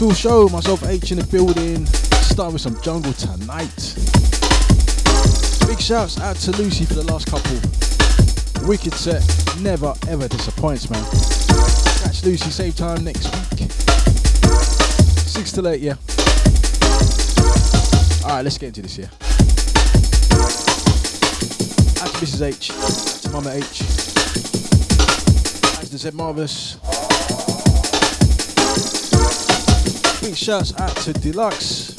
The Skool Show. Myself H in the building. Start with some jungle tonight. Big shouts out to Lucy for the last couple. Wicked set. Never ever disappoints, man. Catch Lucy same time next week. Six to eight, yeah. Alright, let's get into this here. Out to Mrs. H. Out to Mama H. Out to Z Marvelous. Big shouts out to Deluxe.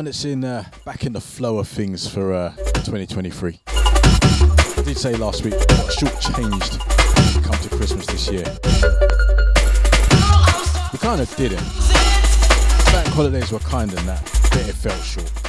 Everyone that's in uh, back in the flow of things for uh, 2023. I did say last week, short-changed come to Christmas this year. We kind of didn't. Bank holidays were kind of that, but it felt short.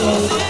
Oh.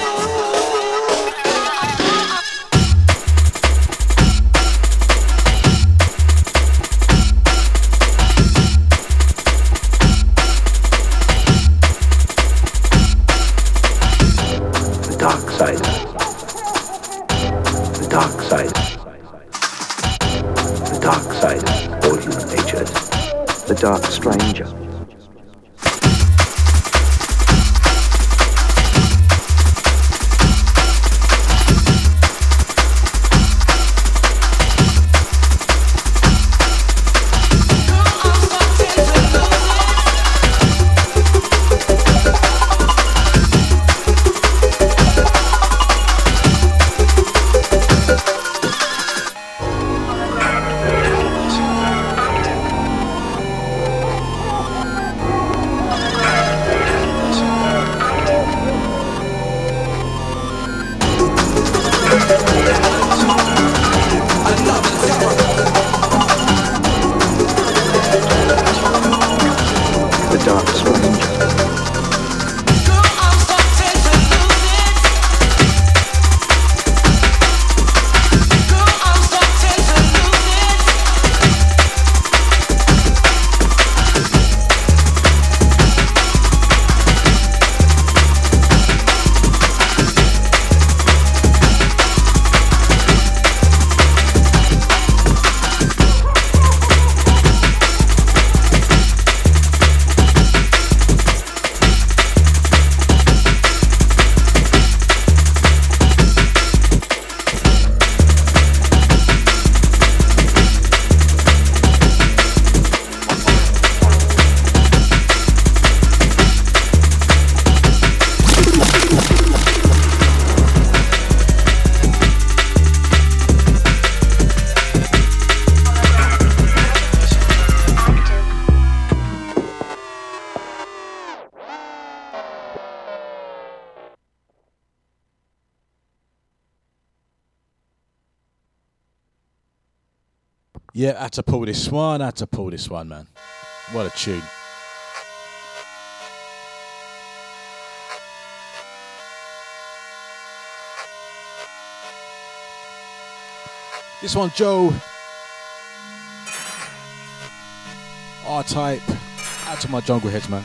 This one. I had to pull this one, man. What a tune. This one, Joe. R type. Out to my jungle heads, man.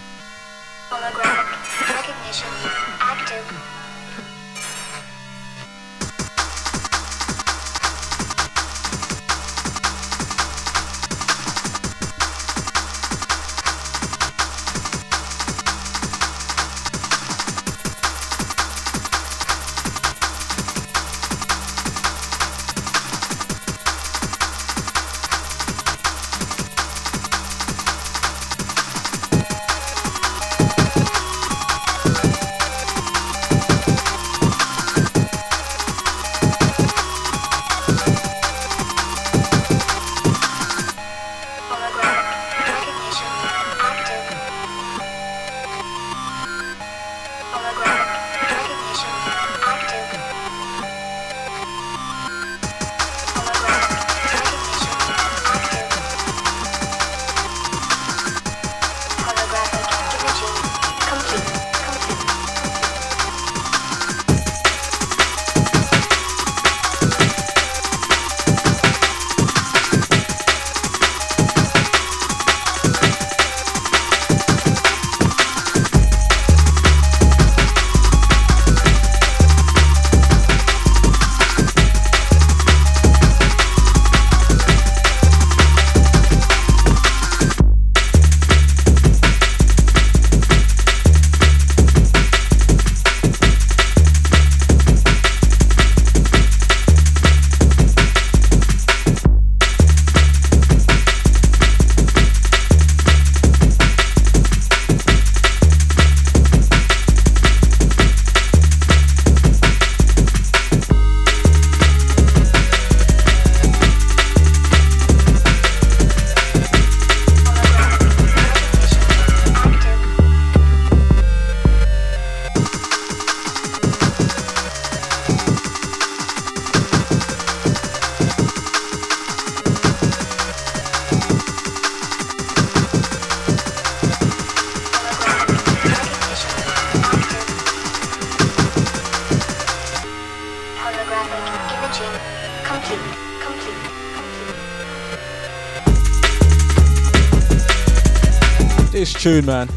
Tune, man.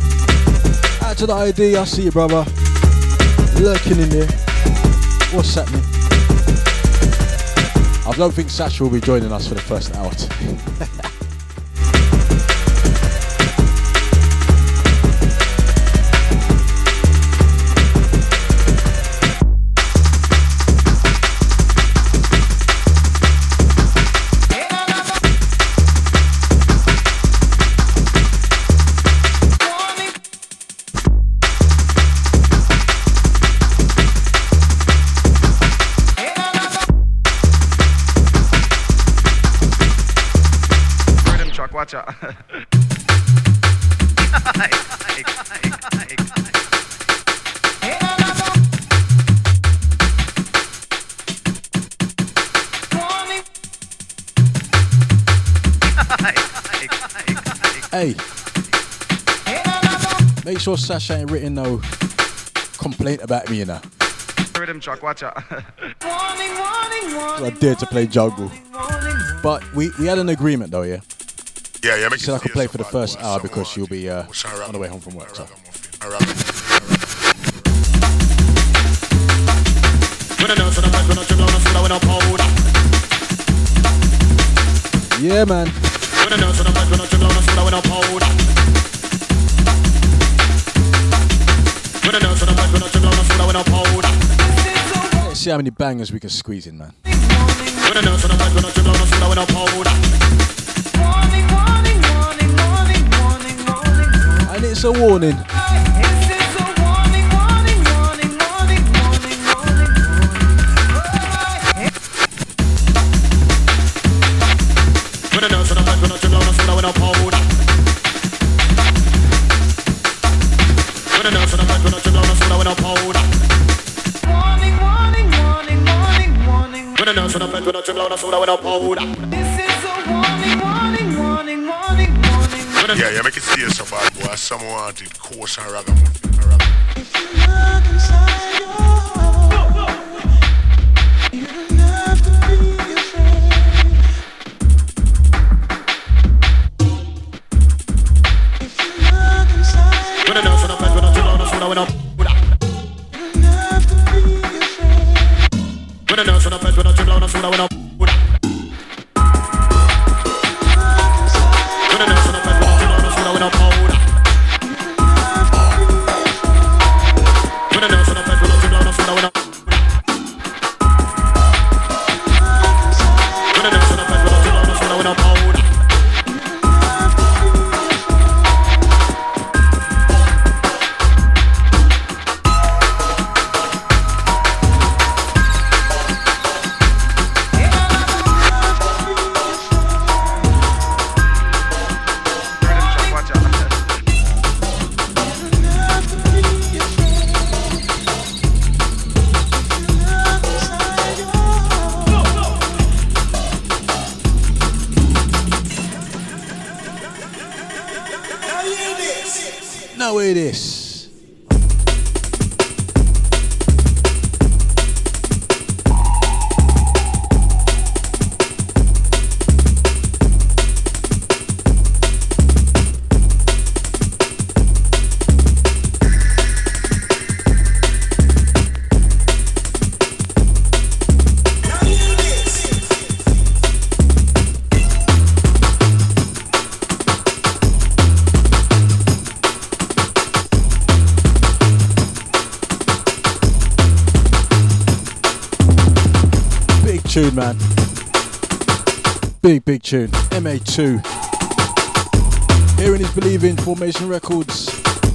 Out to the ID, I see you, brother. Lurking in there. What's happening? I don't think Sasha will be joining us for the first hour. Sure Sasha ain't written no complaint about me, you know. Rhythm truck, watch out. I dared to play jungle. But we, we had an agreement though, yeah? Yeah, yeah. Make said I could play for the first hour because she'll be uh, on the way home from work. So. Yeah, man. Let's see how many bangers we can squeeze in, man. And it's a warning. when I dance, when I bend, when I tremble, when I soda, when I powder. This is a warning, warning, warning, warning, warning. Yeah, yeah, make it serious about boy. Someone wanted coarse and ragamuffin. If you love inside. Big tune. MA2. Hearing is believing. Formation Records.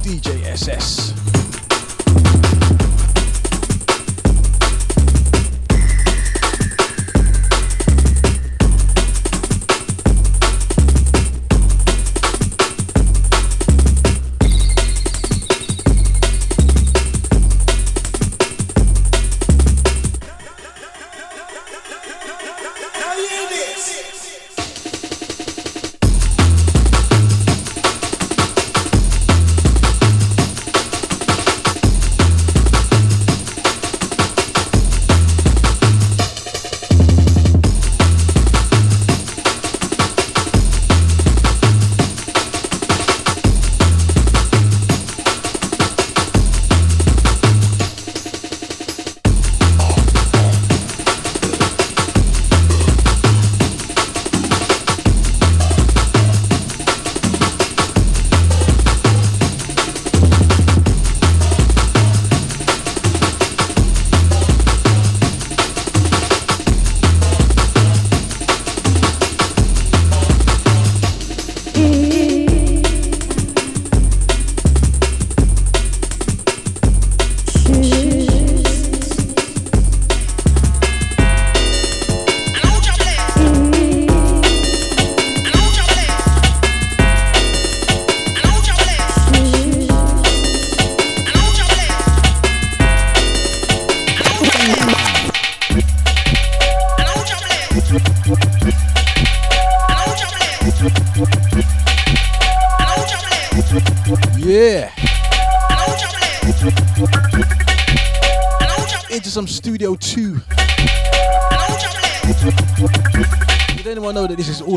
DJ SS.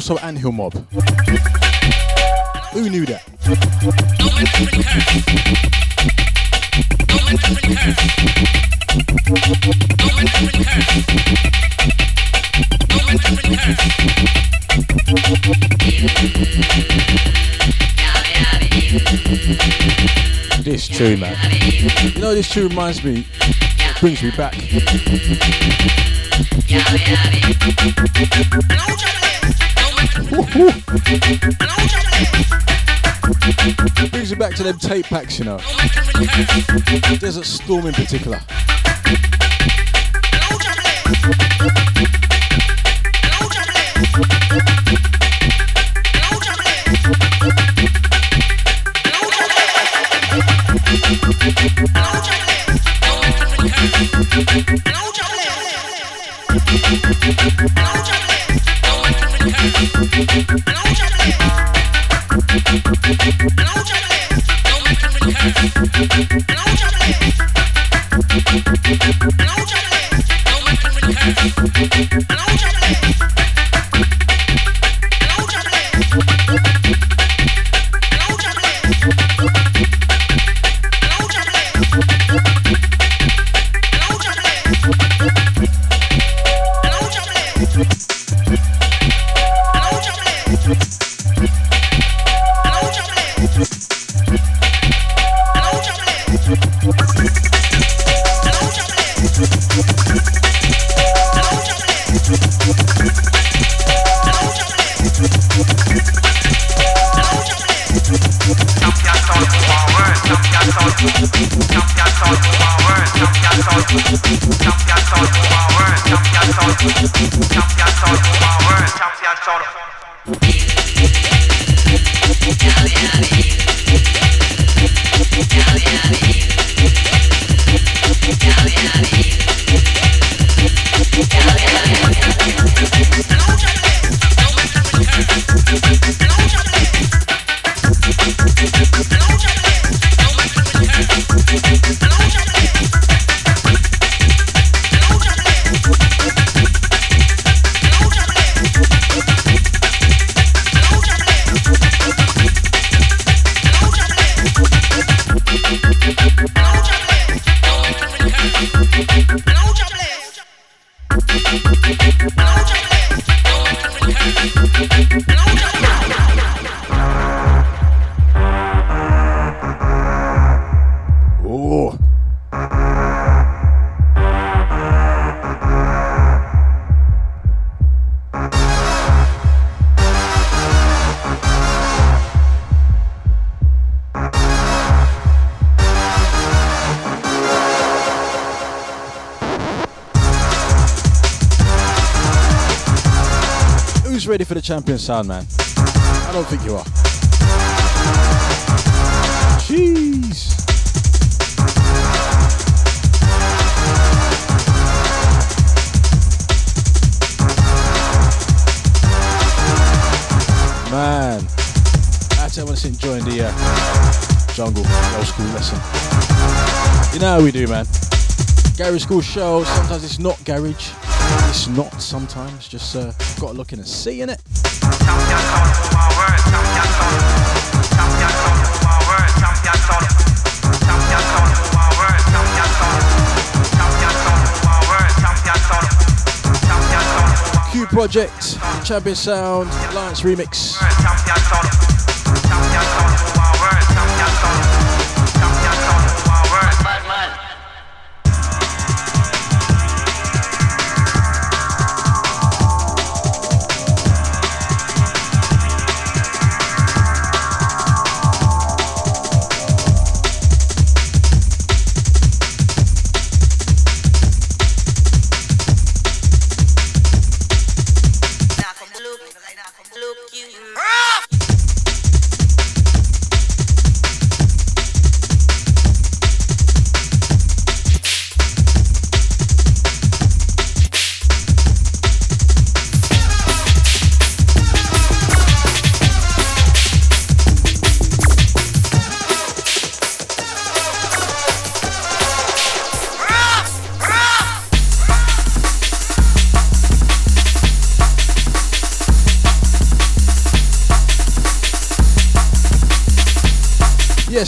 Also Anthill Mob. Who knew that? This tune, man. You know, this tune reminds me, brings me back. Brings you back to them tape packs, you know. Desert Storm in particular. Sound, man? I don't think you are. Jeez. Man, that's everyone's enjoying the uh, jungle old school lesson. You know how we do, man. Garage School show. Sometimes it's not garage. It's not sometimes. Just uh, got to look in and see in it. Project, Champion Sound, Alliance Remix.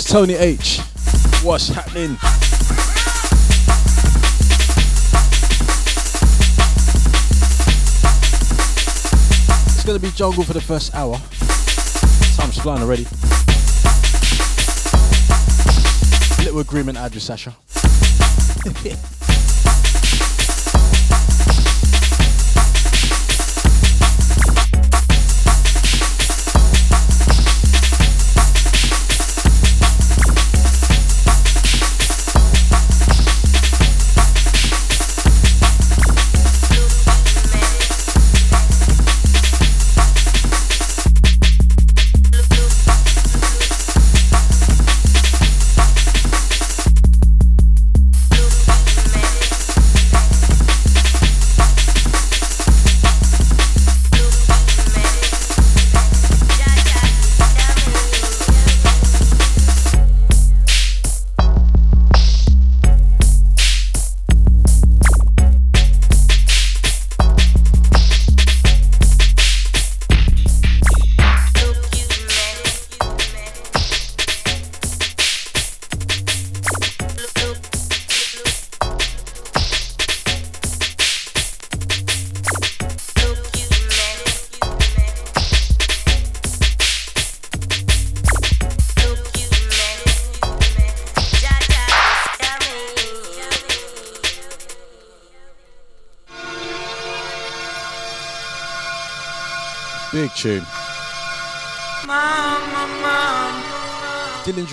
Tony H. What's happening? It's gonna be jungle for the first hour. Time's flying already. Little agreement address, Sasha.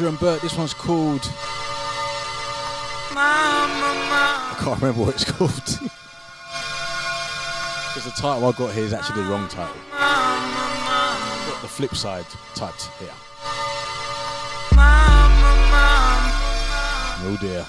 And Bert, this one's called. I can't remember what it's called. Because the title I got here is actually the wrong title. I've got the flip side typed here. Oh dear.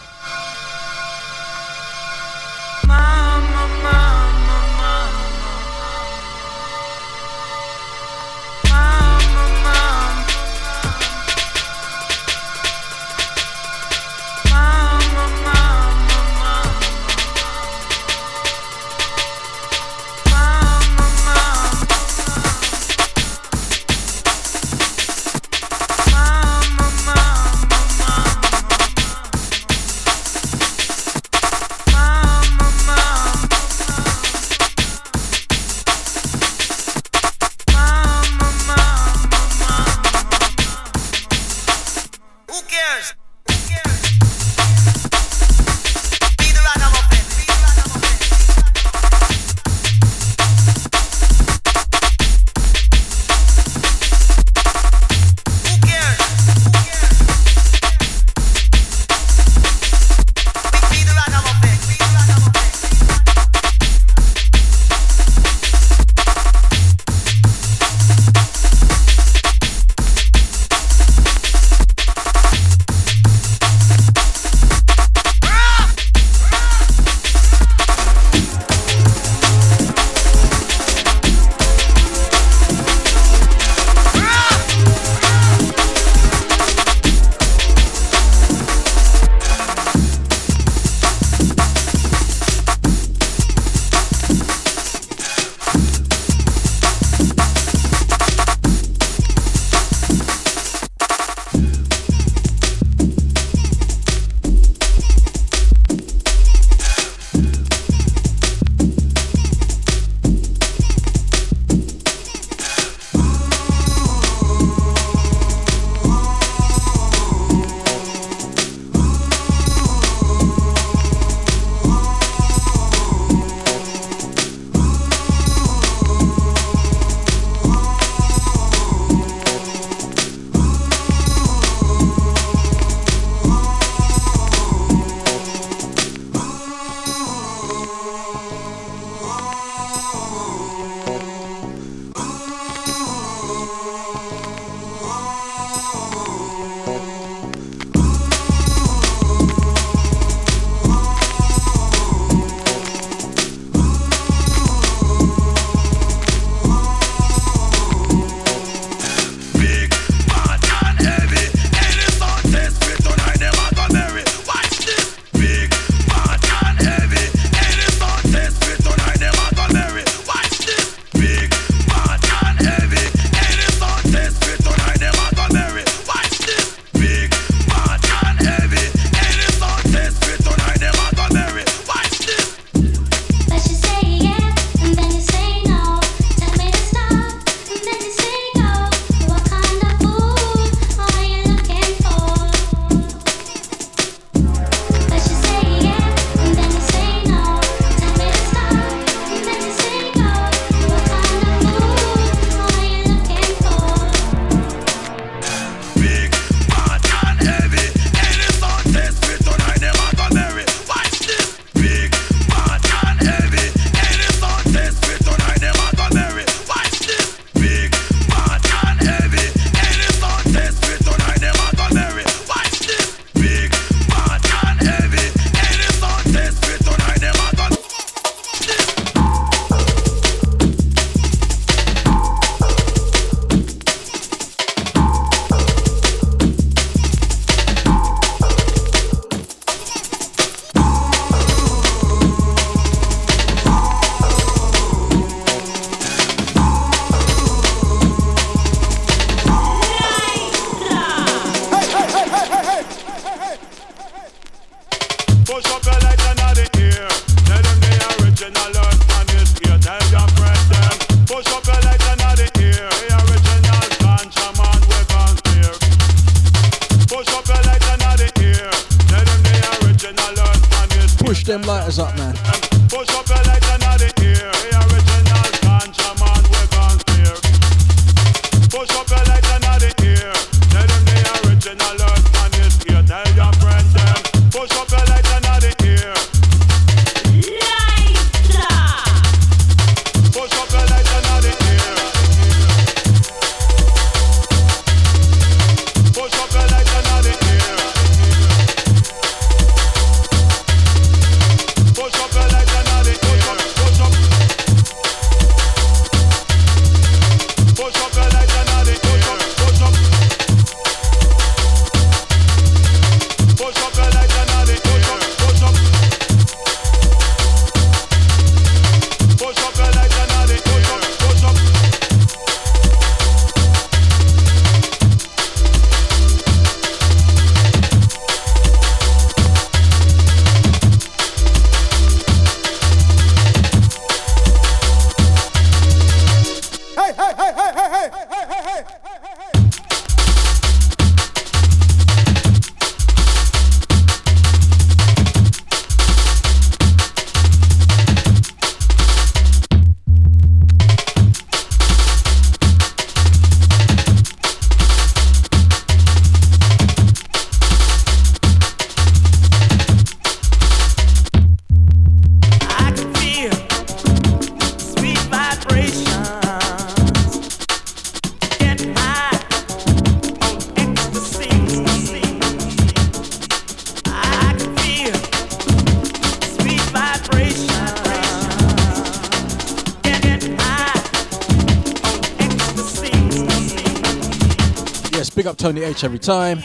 Tony H every time.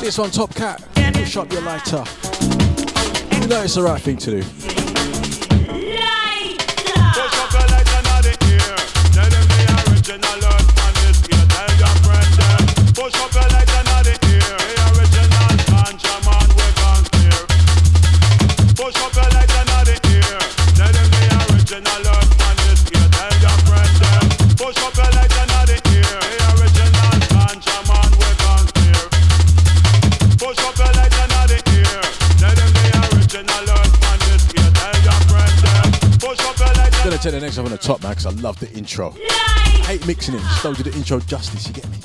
This one, Top Cat. Push up your lighter. You know it's the right thing to do. One on the top, man, because I love the intro. I hate mixing it, just don't do the intro justice, you get me?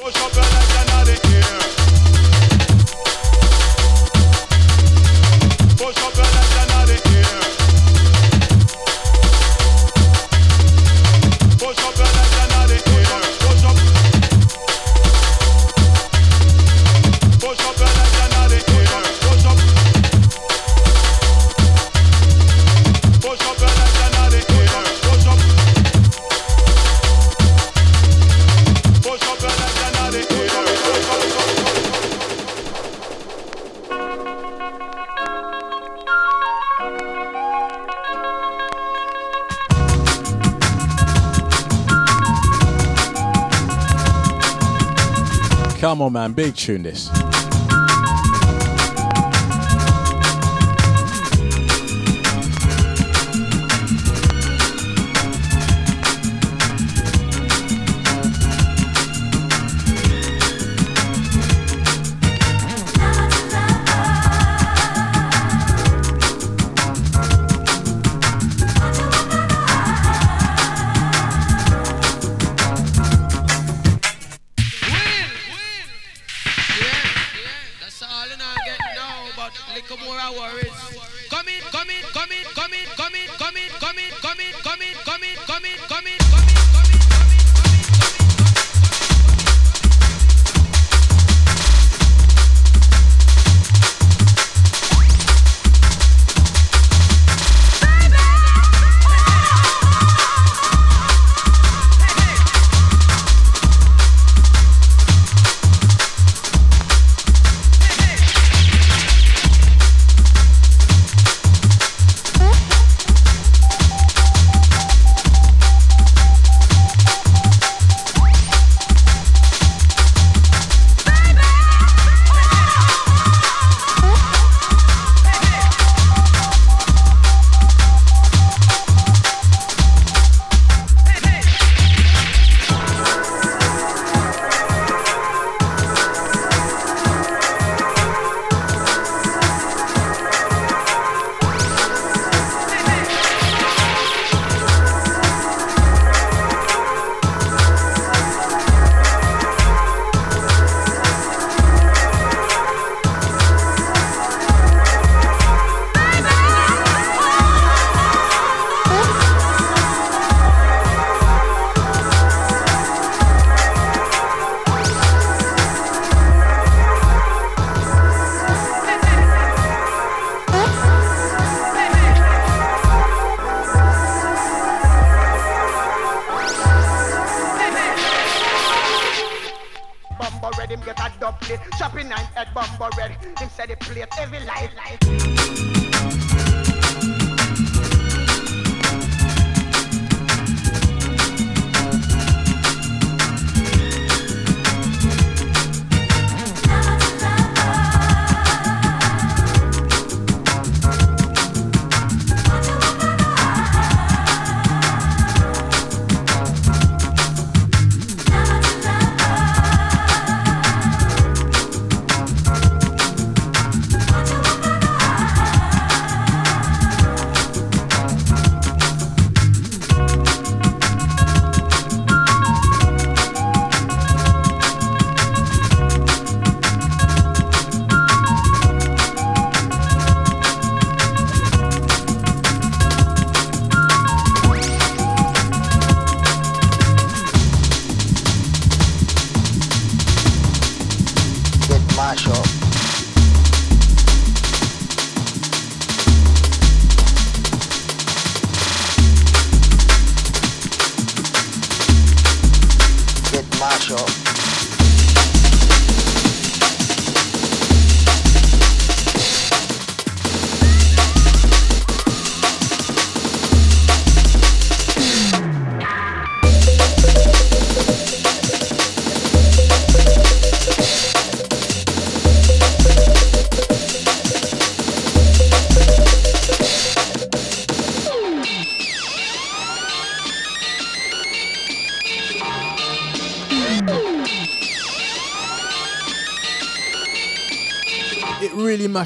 Big tune this.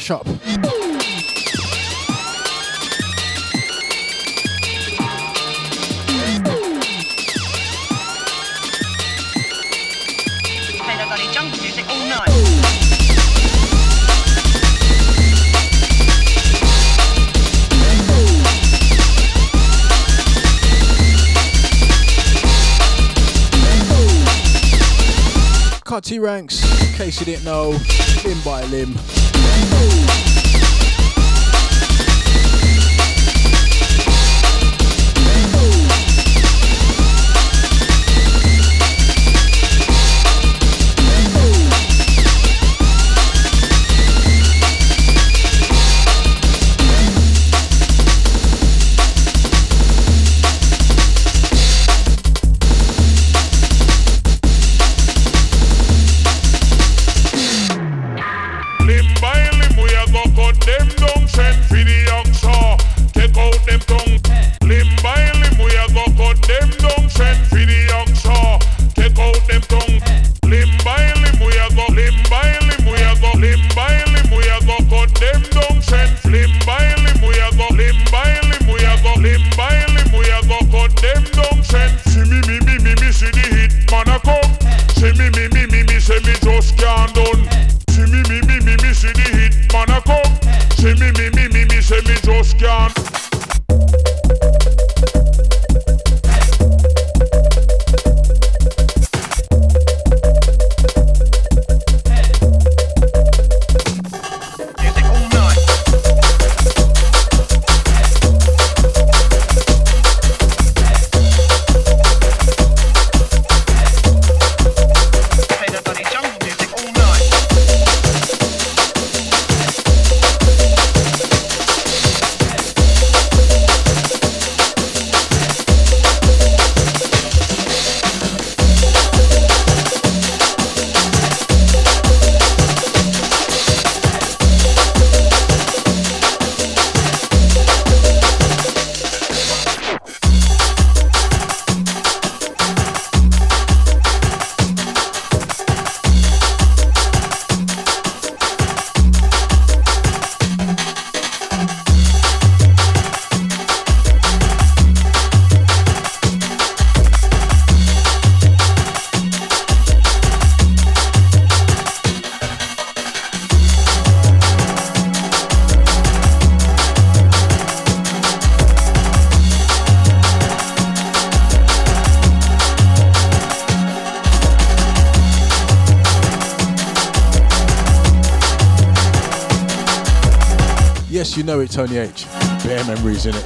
Really mash up. Cutty Ranks, in case you didn't know, limb by limb. You Tony H. Bare memories in it.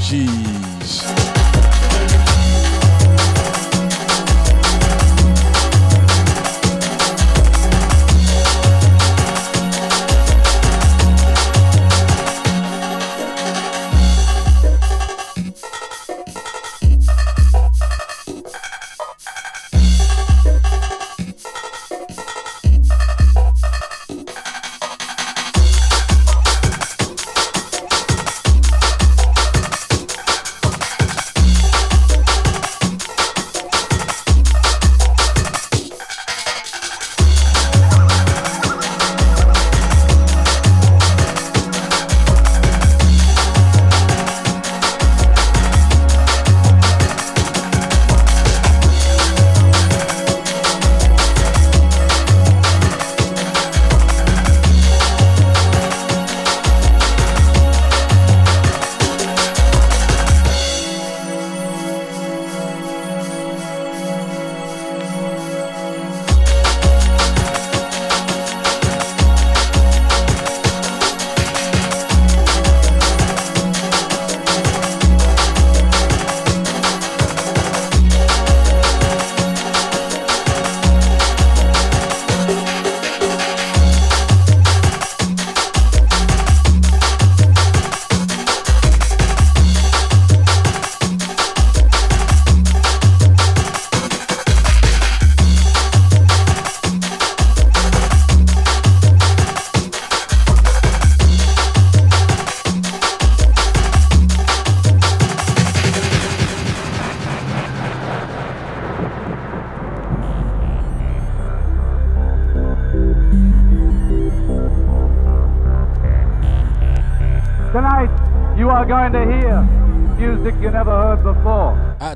Jeez.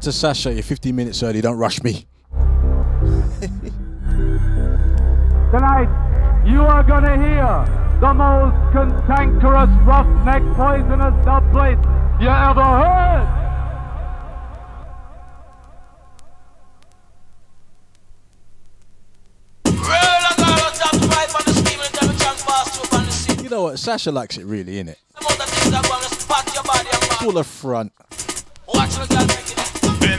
to Sasha, you're 15 minutes early, don't rush me. Tonight, you are going to hear the most cantankerous, roughneck, poisonous dubplate you ever heard. You know what? Sasha likes it really, innit? Full of front. Watch the girl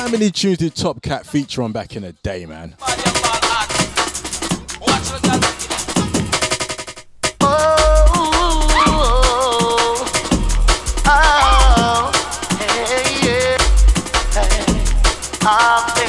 How many tunes did Top Cat feature on back in the day, man? I'm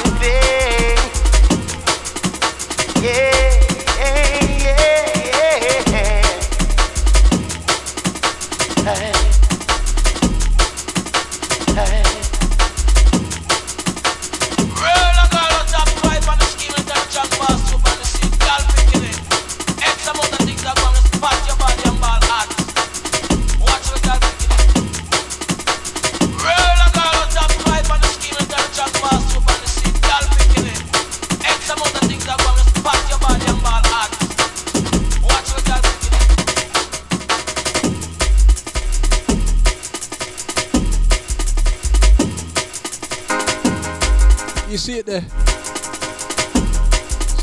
see it there. She's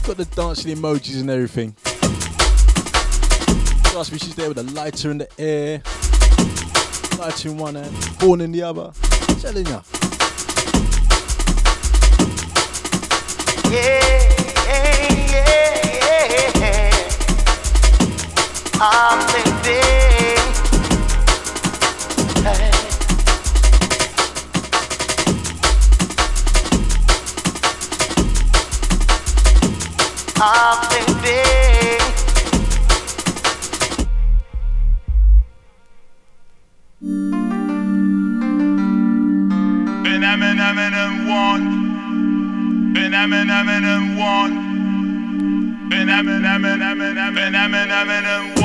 got the dancing emojis and everything. Trust me, she's there with a lighter in the air, lighter in one hand, horn in the other. I'm telling ya. Yeah, yeah, yeah, yeah. I'm I'm in na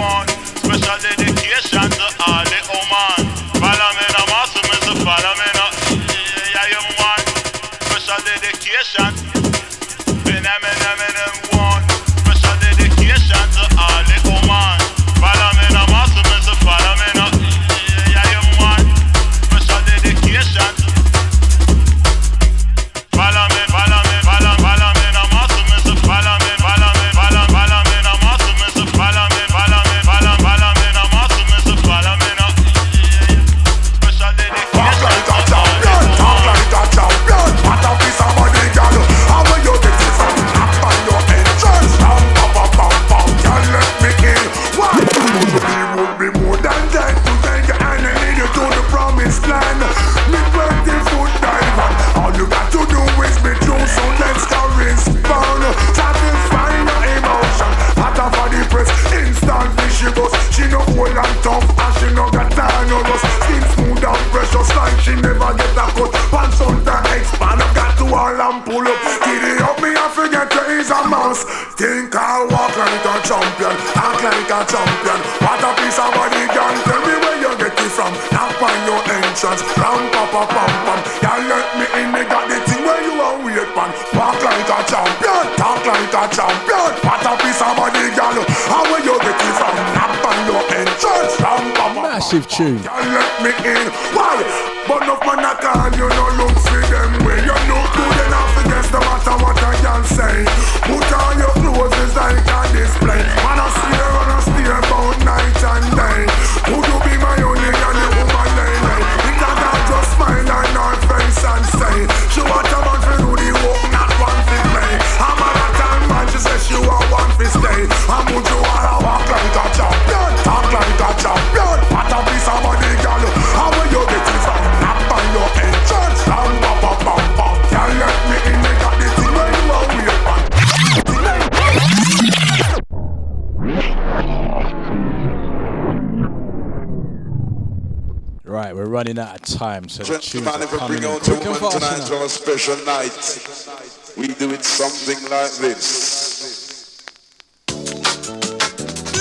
time, so the tunes Gentlemen, are if we coming bring in out a quick and woman fast tonight now. on special night, we do it something like this.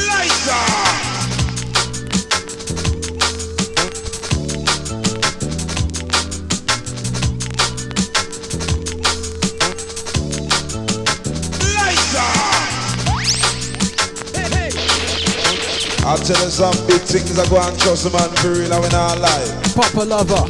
Lighter! I'll tell you some big things I go and trust a man for real and we not lie. Papa lover.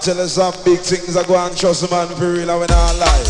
Tell. You some big things I go and trust man for real and we not lie.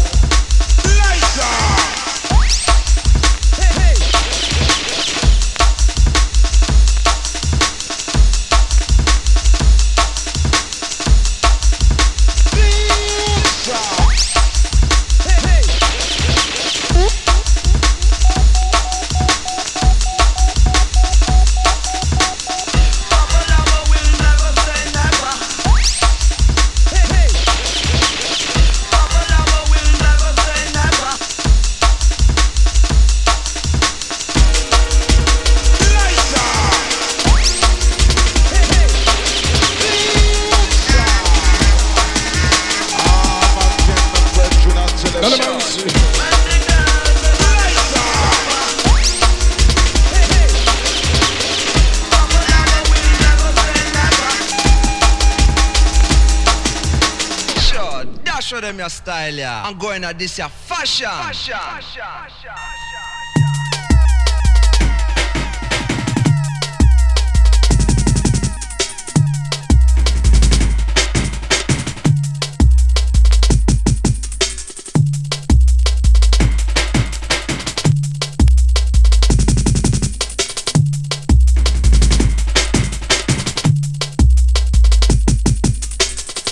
Going at this, your fashion. fashion.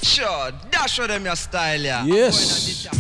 Sure, dash show them your style, yeah. Yes.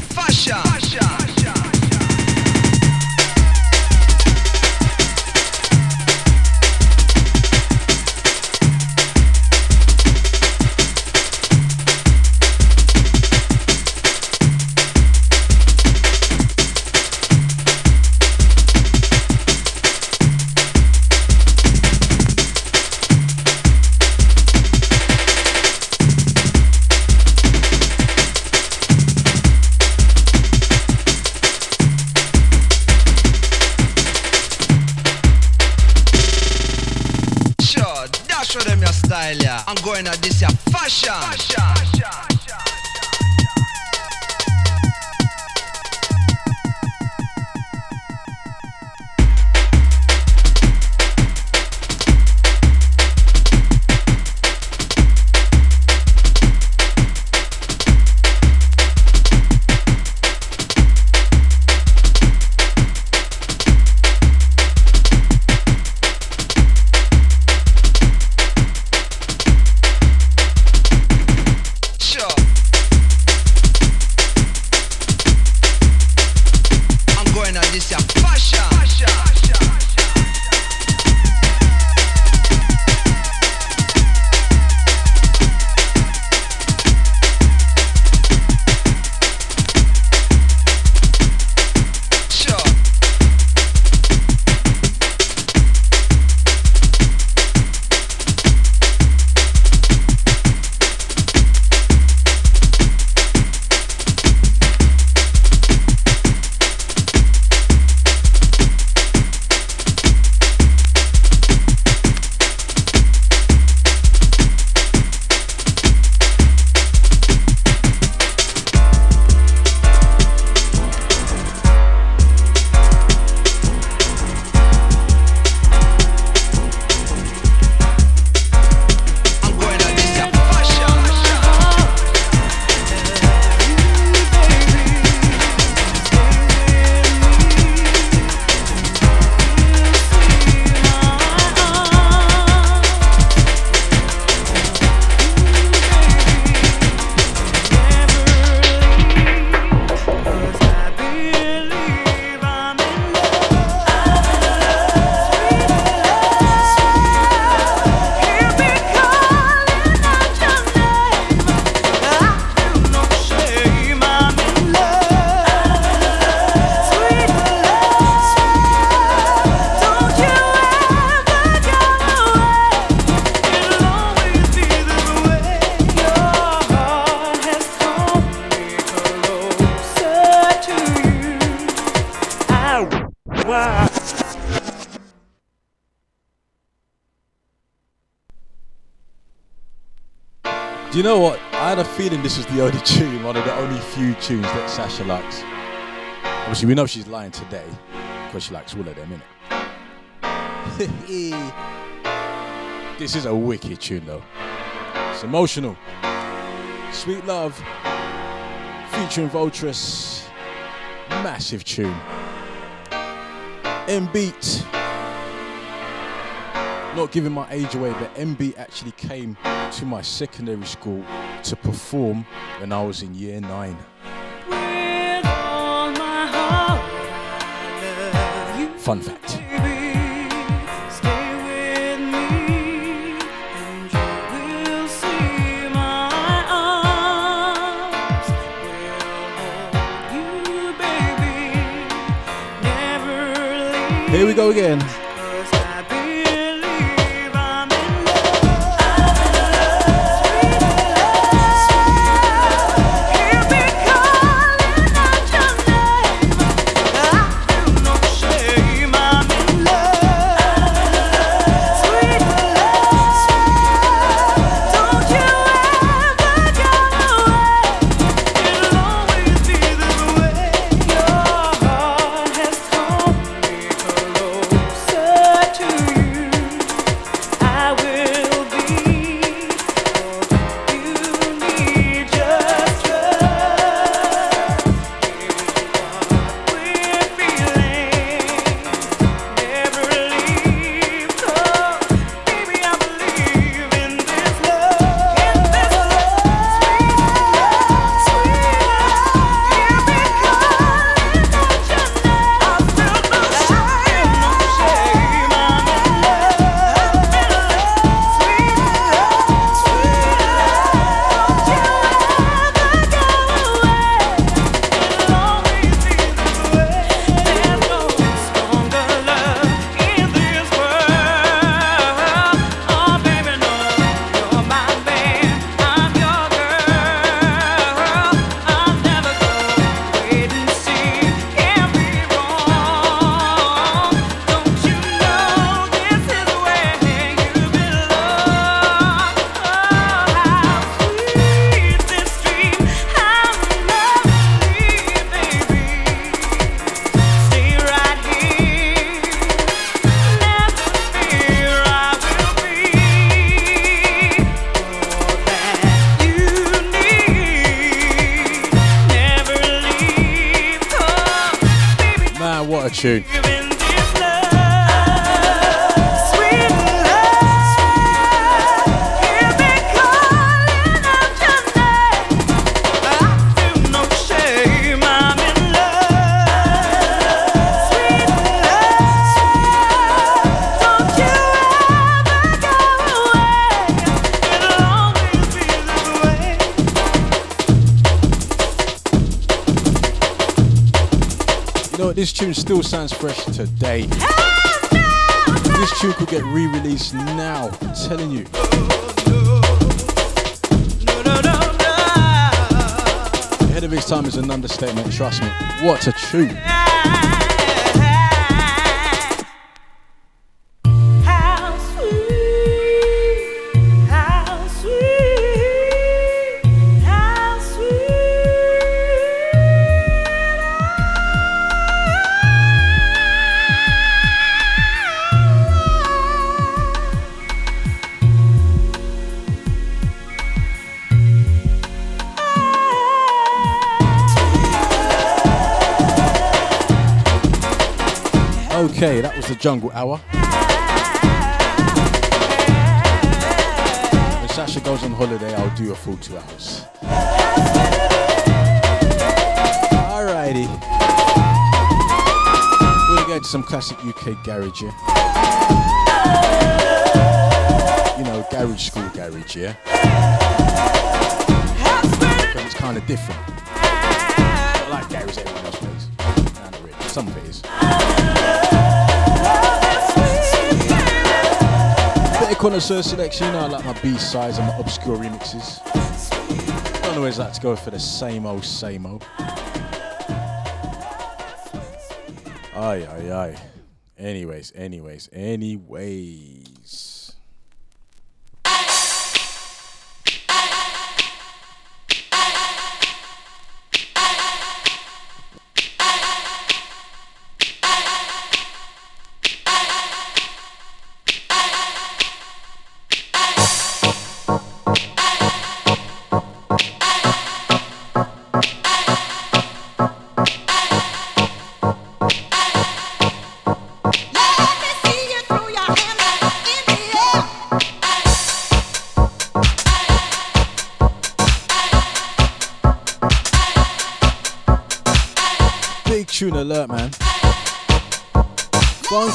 Know what? I had a feeling this was the only tune, one of the only few tunes that Sasha likes. Obviously, we know she's lying today because she likes all of them, innit? this is a wicked tune, though. It's emotional. Sweet Love featuring Voltress. Massive tune. M-Beat. Not giving my age away, but MB actually came to my secondary school to perform when I was in year nine. Fun fact. Here we go again. Fresh today. This tune could get re-released now. I'm telling you. Ahead of its time is an understatement. Trust me. What a tune. The Jungle Hour. When Sasha goes on holiday, I'll do a full two hours. Alrighty. We're gonna get into some classic UK garage here. You know, garage school garage, yeah? But it's kind of different. Not like garage everyone else plays. Nah, not really. Some of it connoisseur selection, you know, I like my B-sides and my obscure remixes. I Don't always like to go for the same old, same old. Aye, aye, aye. Anyways, anyways, anyways.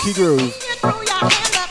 Funky groove.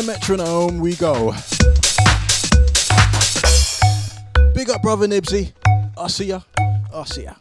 Metronome we go. Big up, brother Nibsy. I'll see ya. I'll see ya.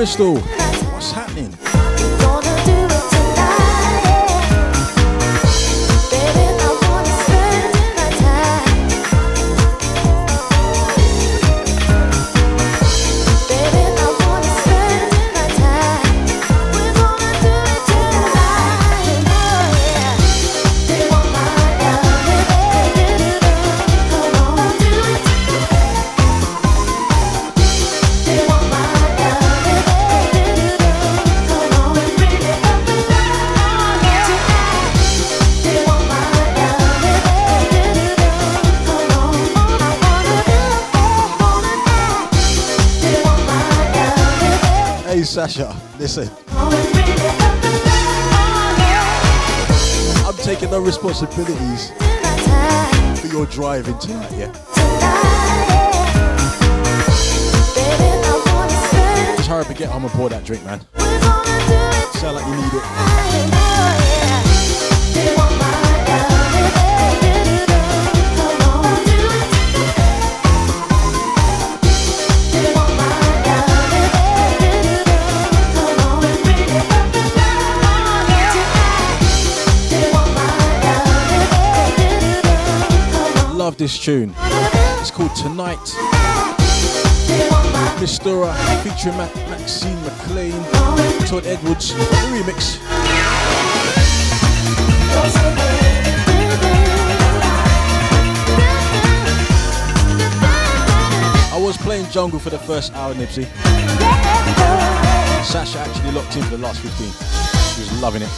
Crystal. Listen. I'm taking no responsibilities for your driving tonight, yeah? Just hurry up and get home and pour that drink, man. Sound like you need it. This tune. It's called Tonight. Mistura featuring Ma- Maxine McLean, Todd Edwards, remix. I was playing jungle for the first hour, Nipsey. Sasha actually locked in for the last 15. She was loving it.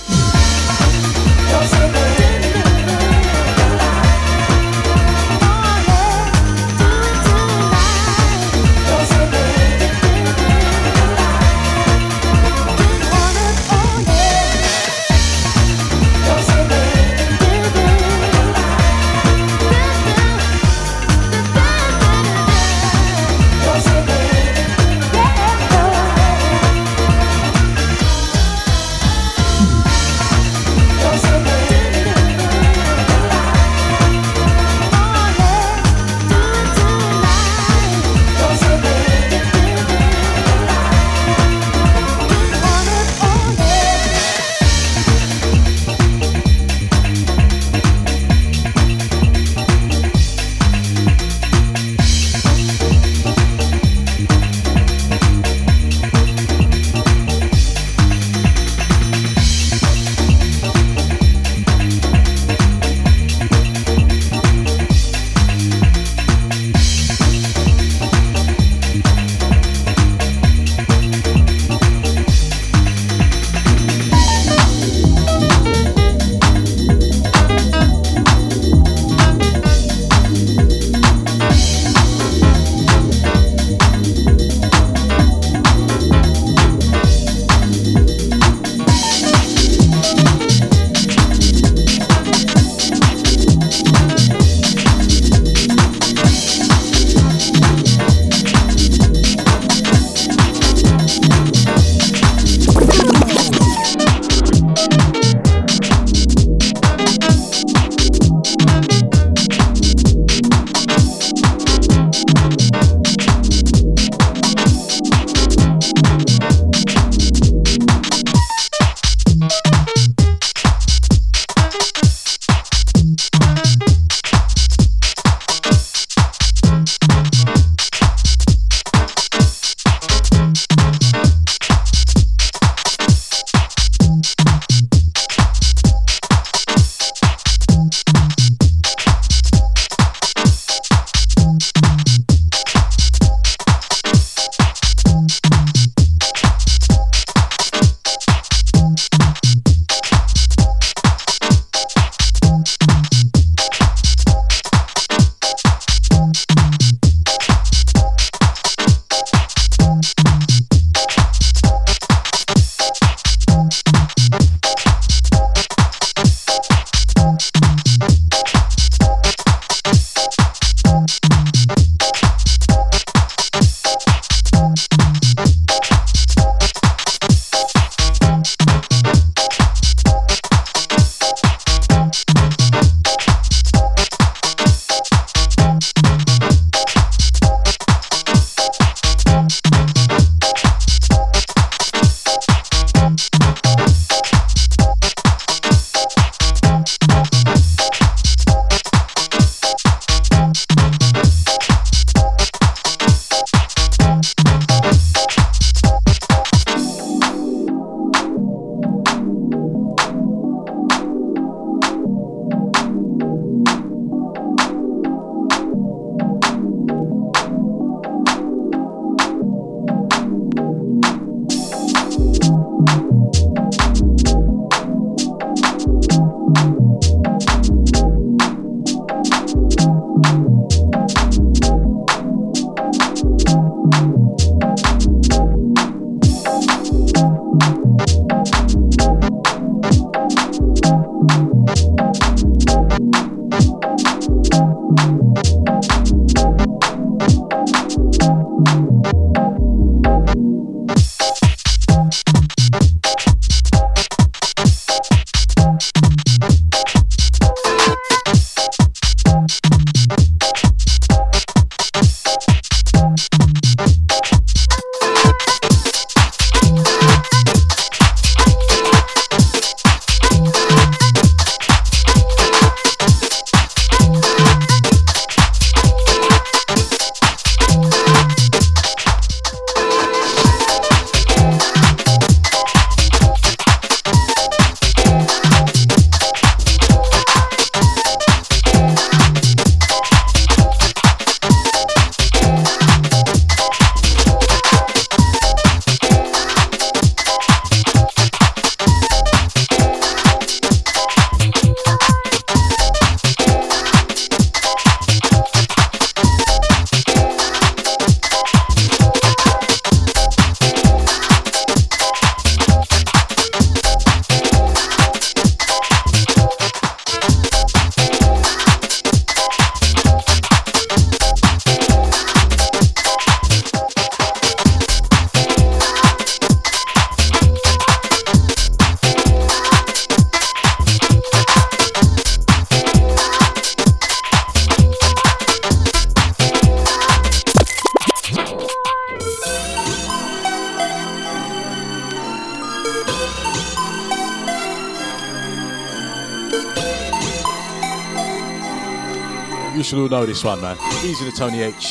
To Tony H.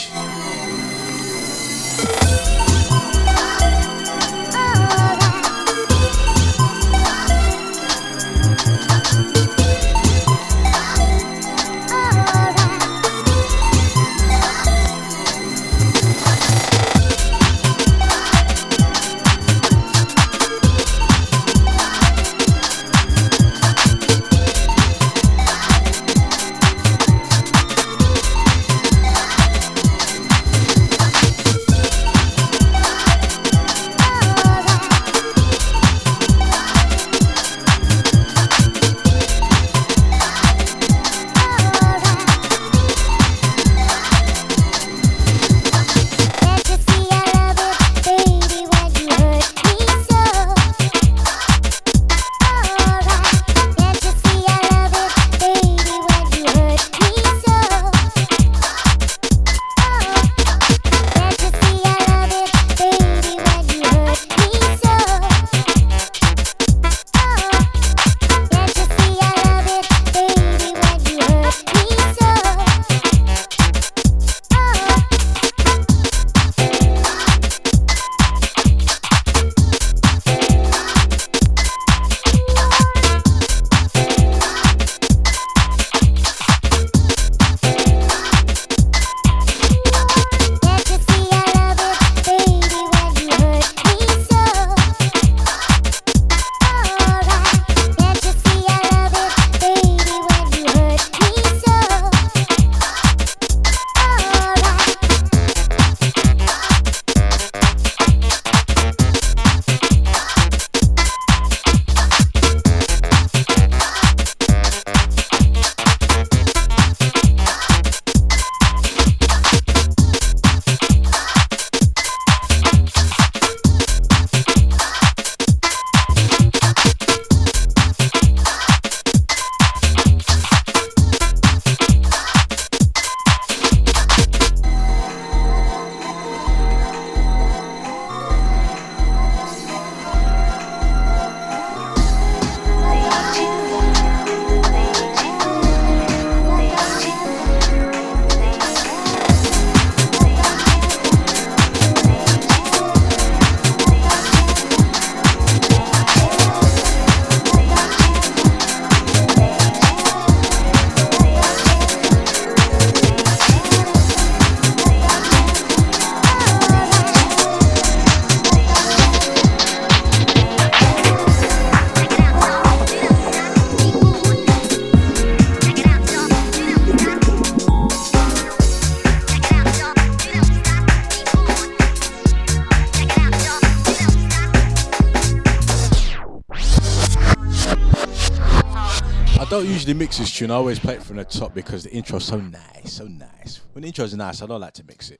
usually mix this tune. I always play it from the top because the intro's so nice, so nice. When the intro's nice, I don't like to mix it.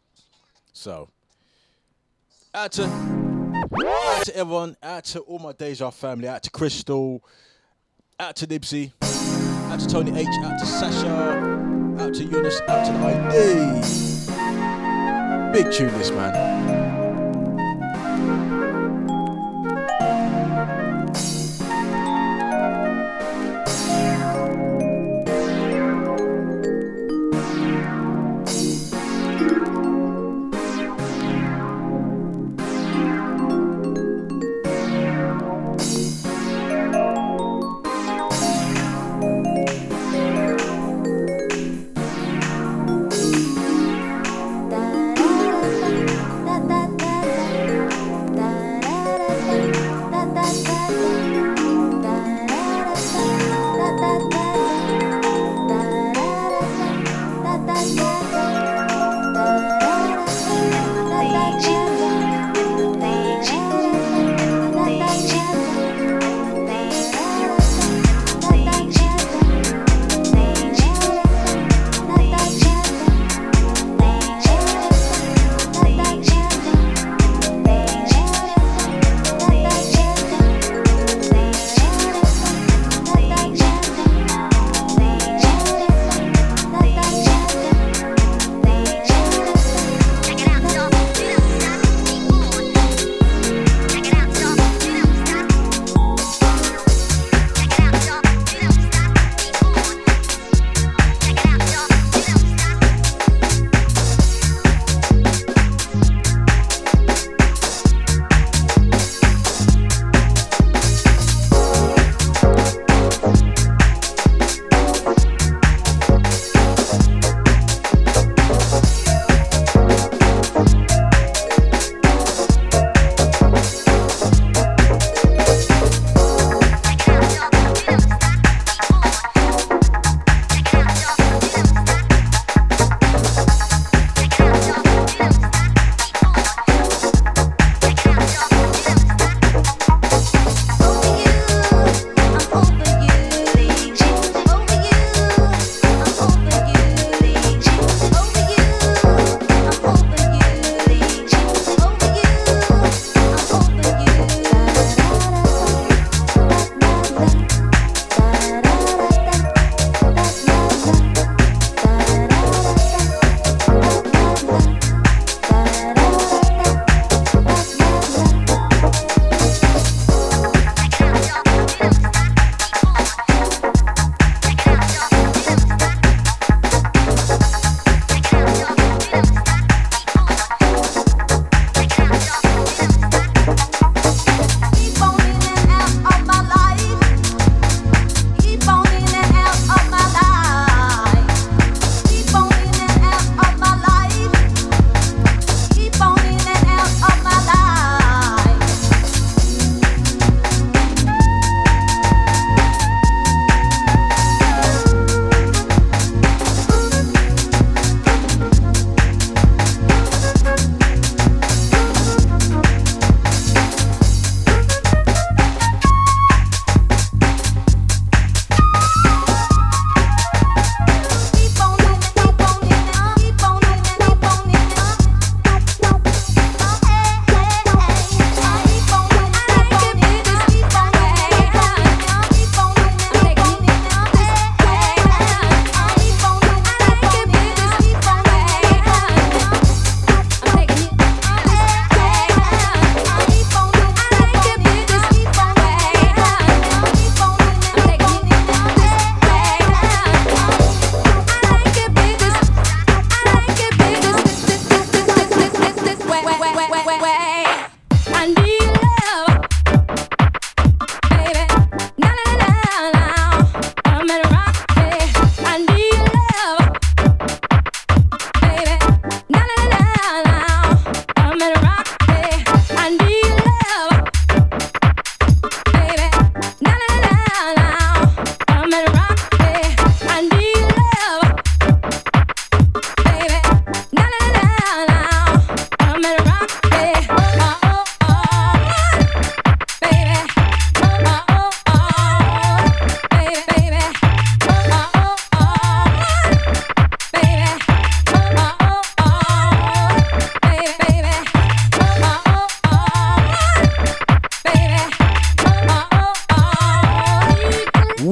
So, out to, out to everyone, out to all my Deja family, out to Crystal, out to Nipsey, out to Tony H, out to Sasha, out to Eunice, out to the ID. Big tune, this man.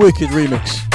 Wicked remix.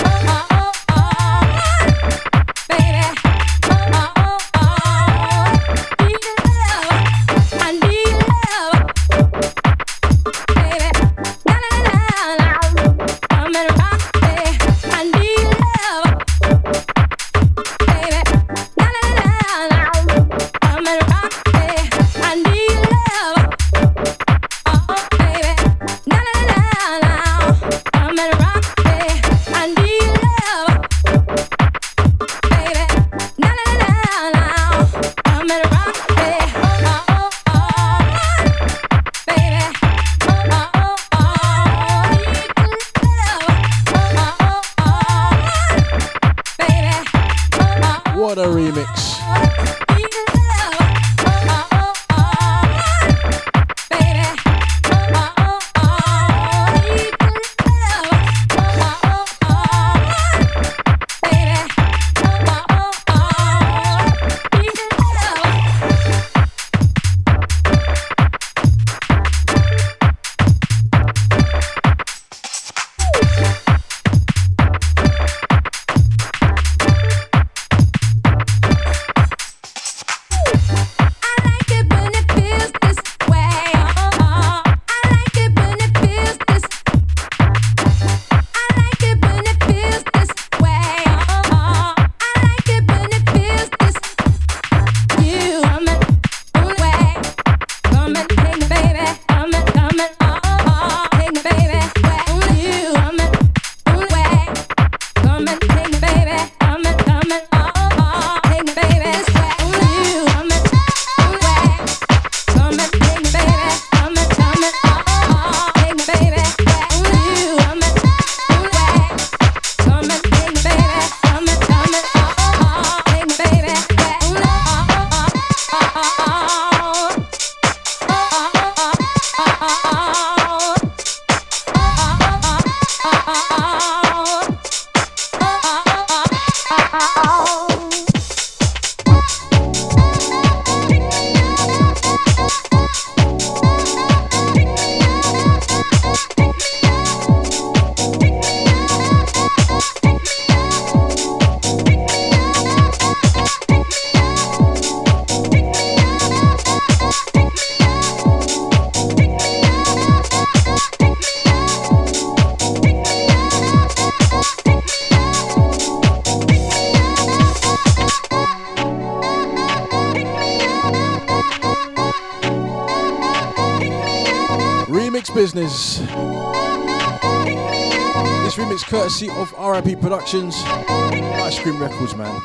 Productions, Ice Cream Records, man.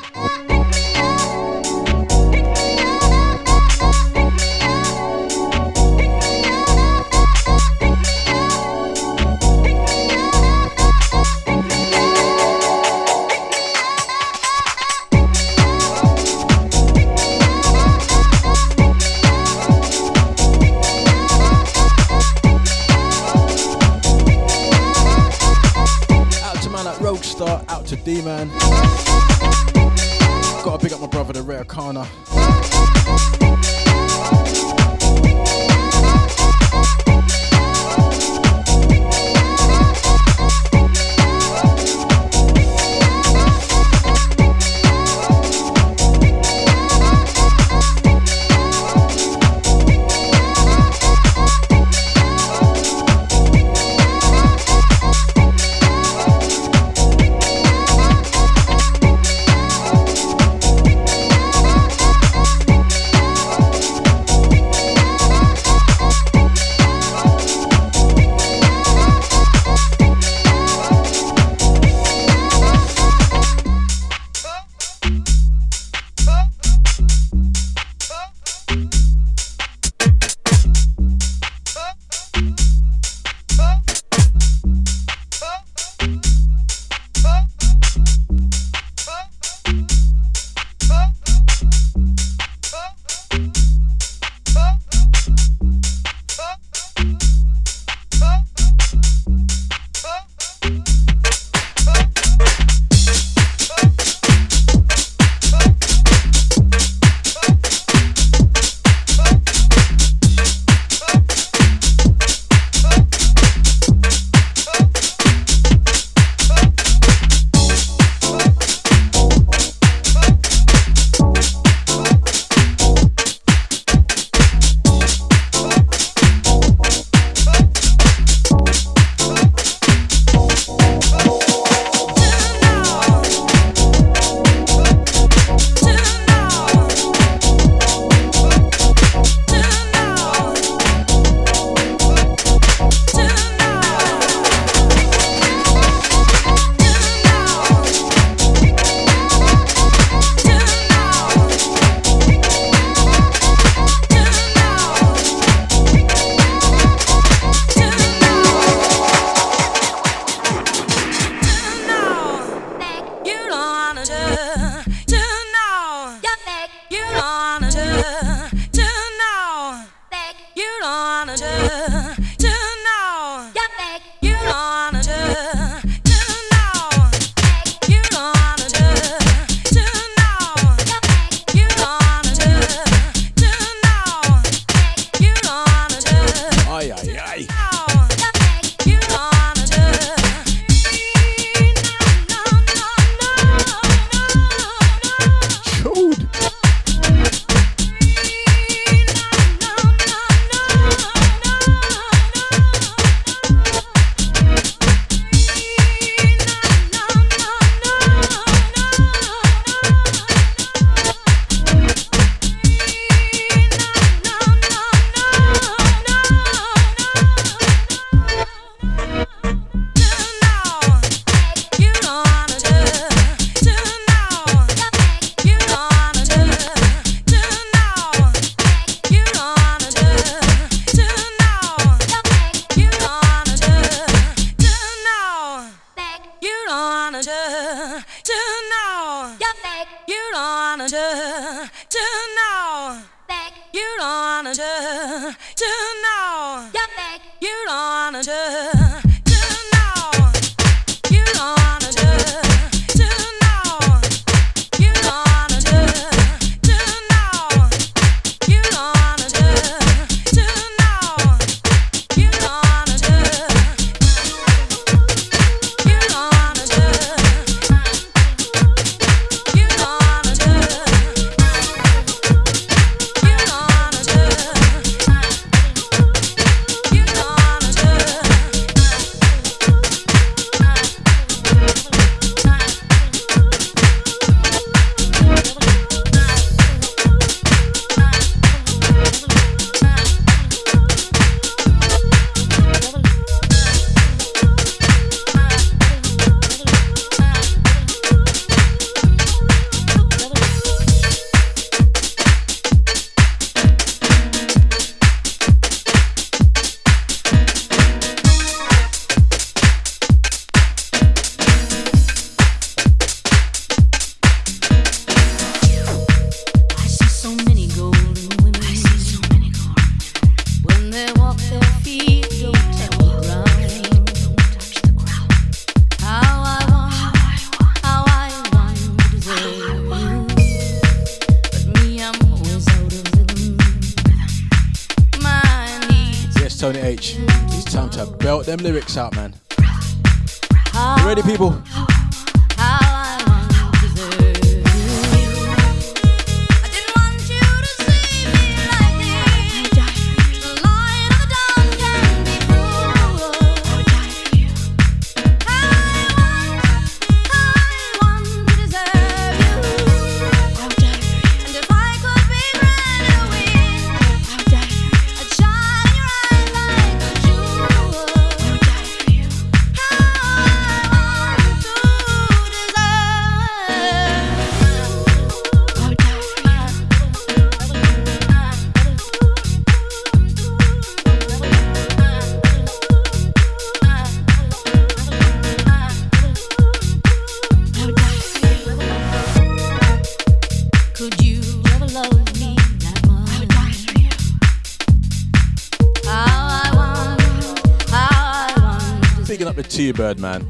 Birdman.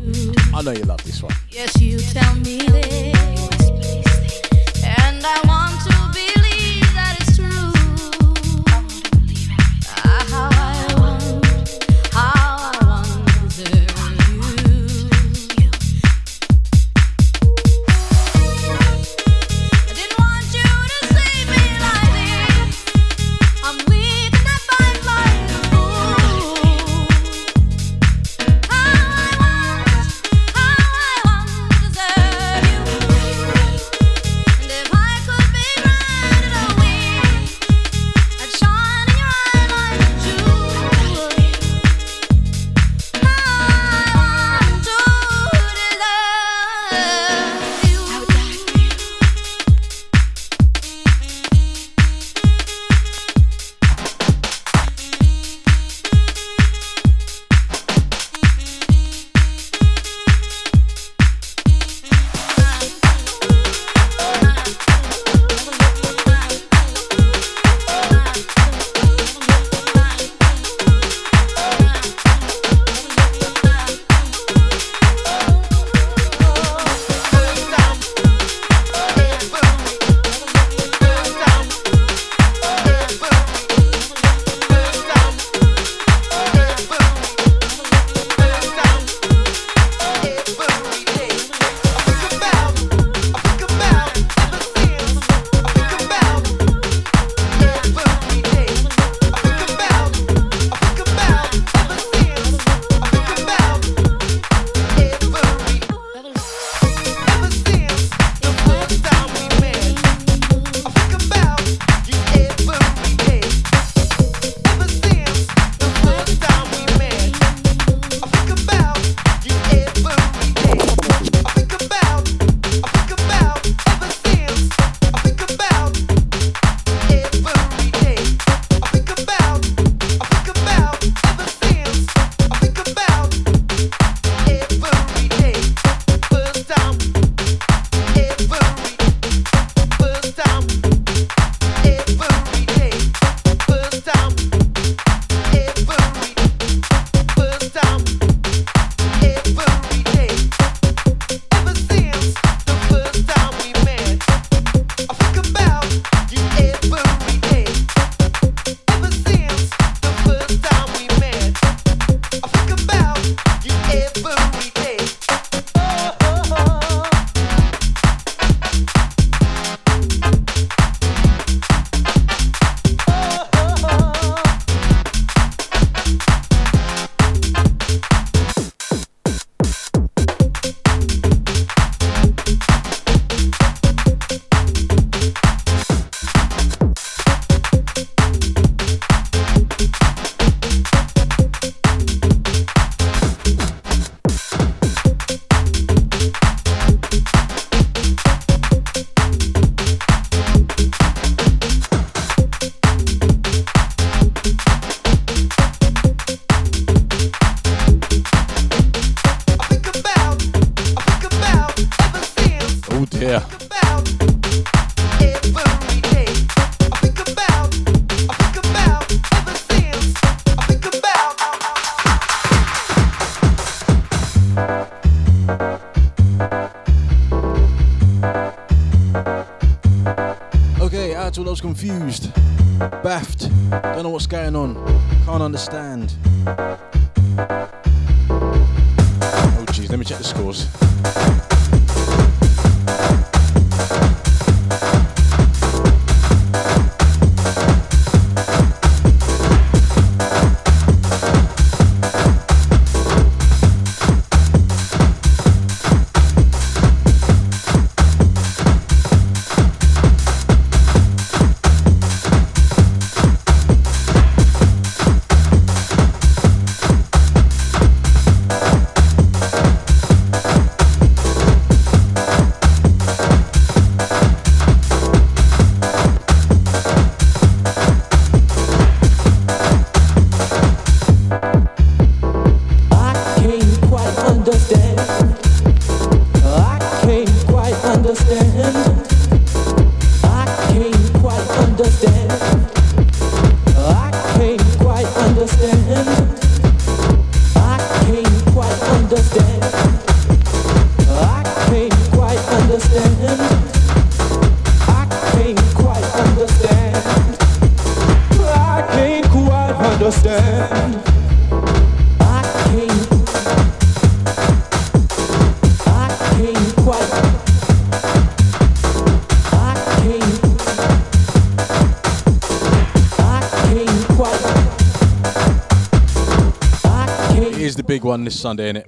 This Sunday, innit?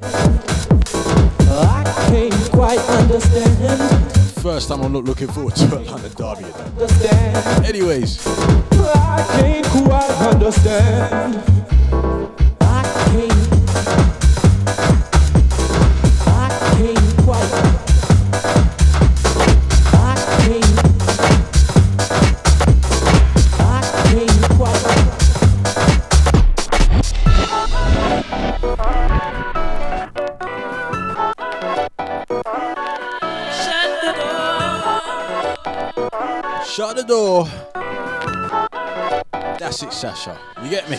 I can't quite understand. First time I'm not looking forward to a London Derby. Anyways, I can't quite understand. Sasha. You get me?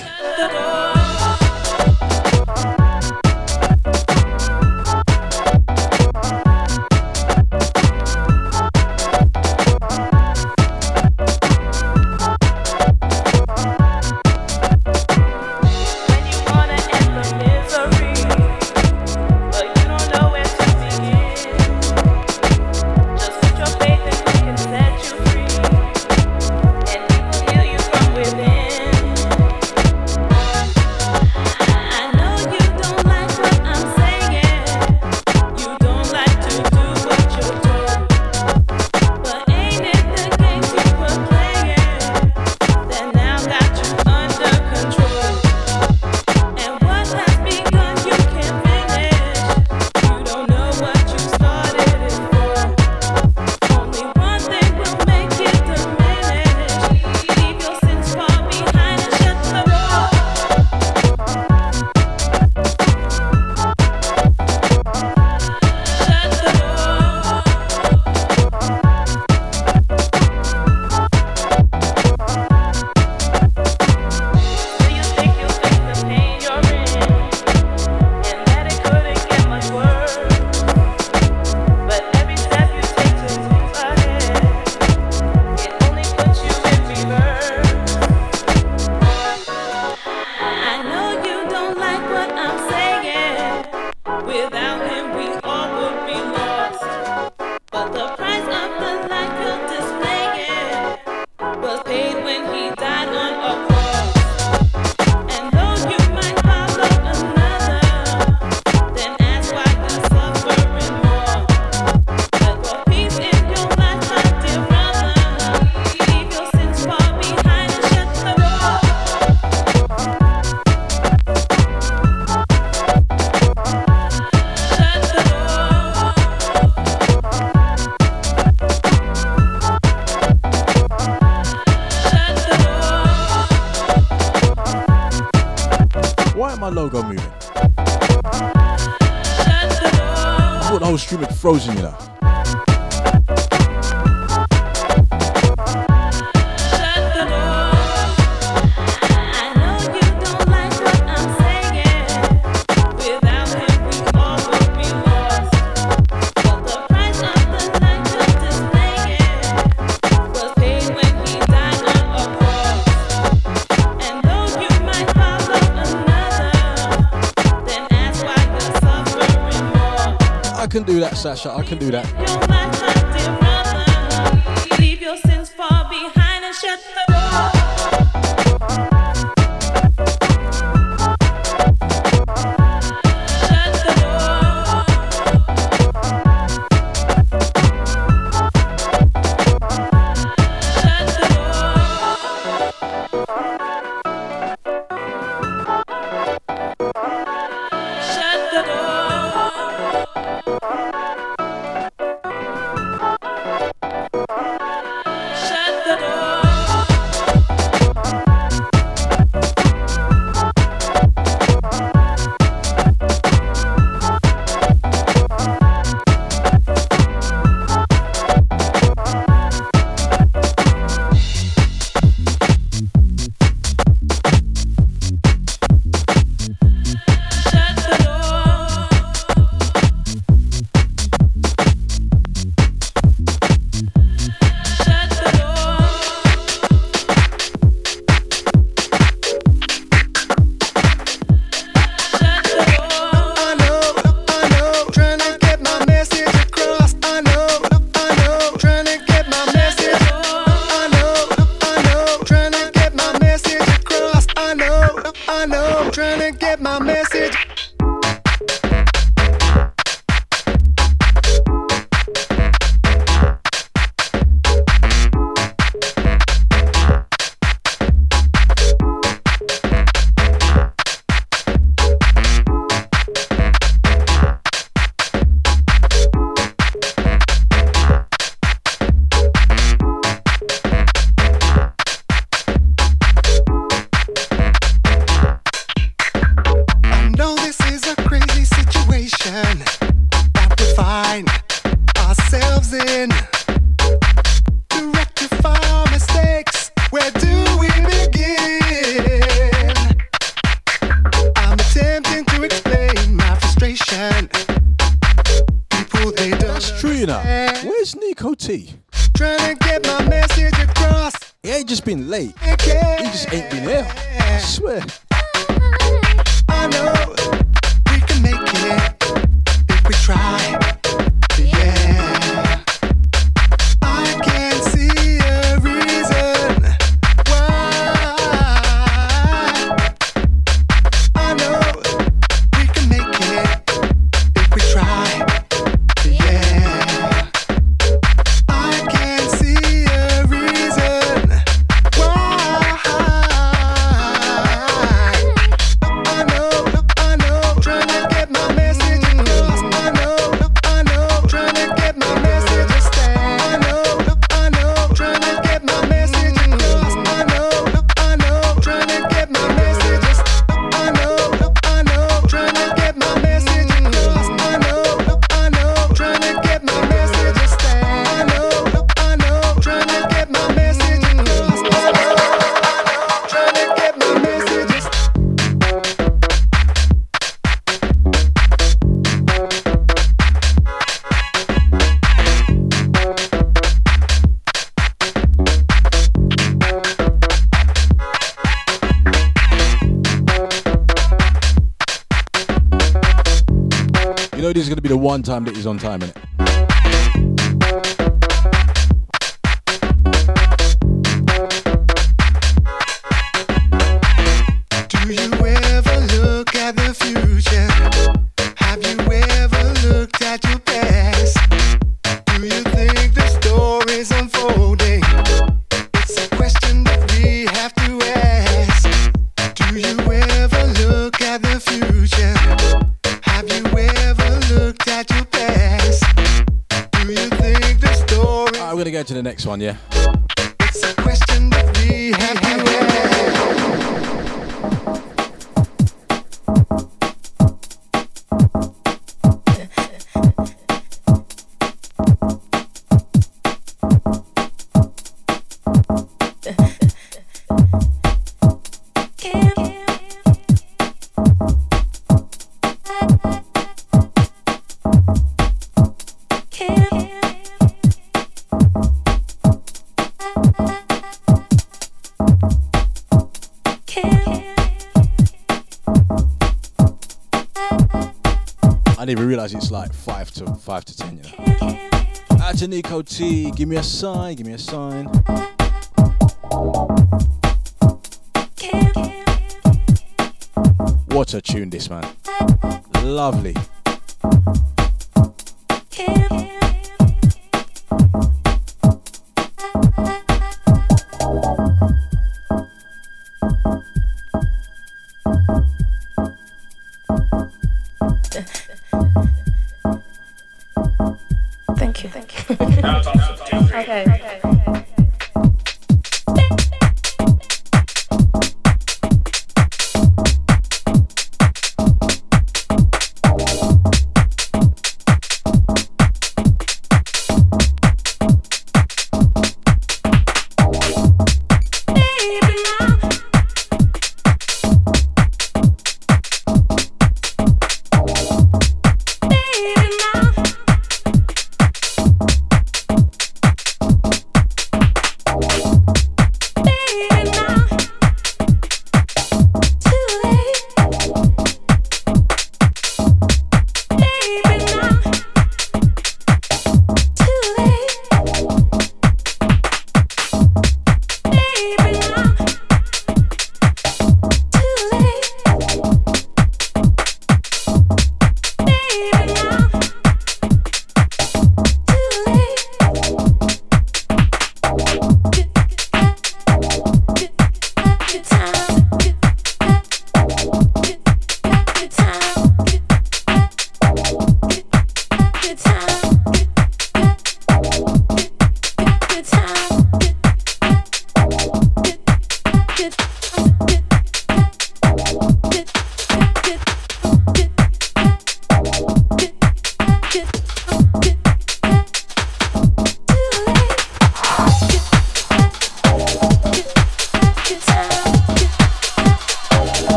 Sasha. I can do that. be the one time that he's on time, innit? next one, yeah? it's like five to five to ten, you know. Out to Nico T, give me a sign, give me a sign. What a tune this man. Lovely.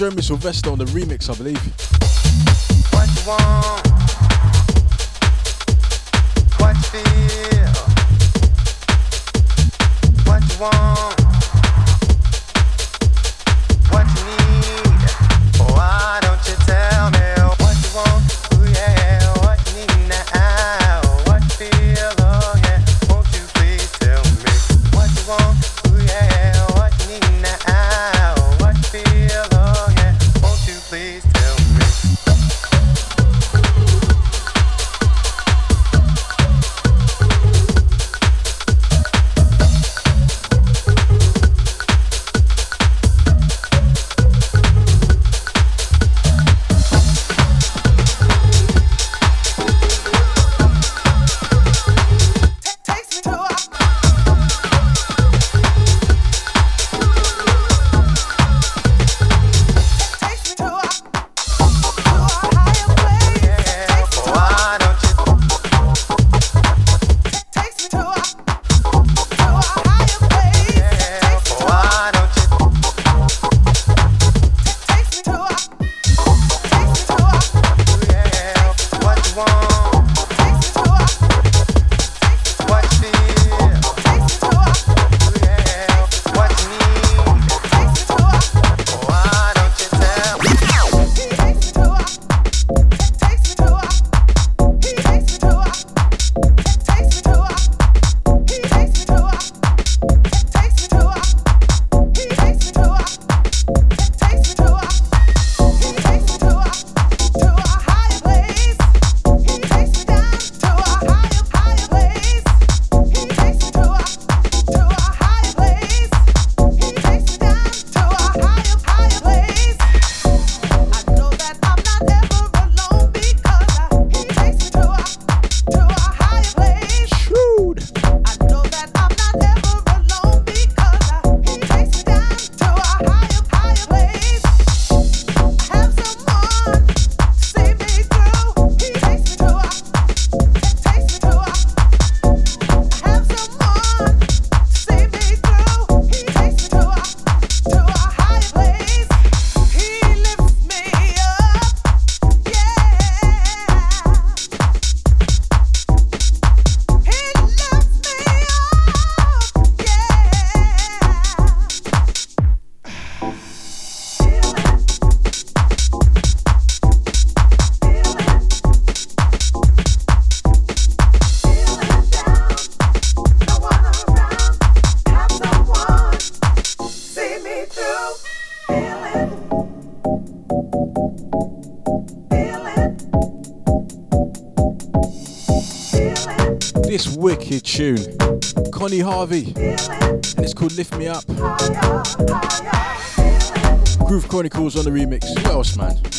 Jeremy Sylvester on the remix, I believe. Connie Harvey, and it's called Lift Me Up. Groove Chronicles on the remix. What else, man?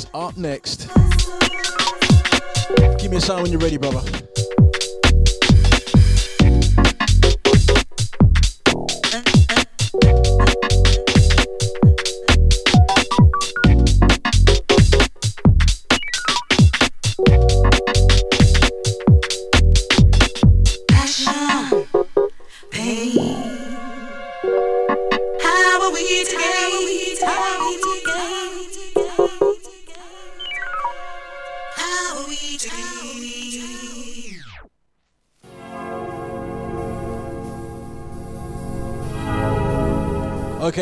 is up next.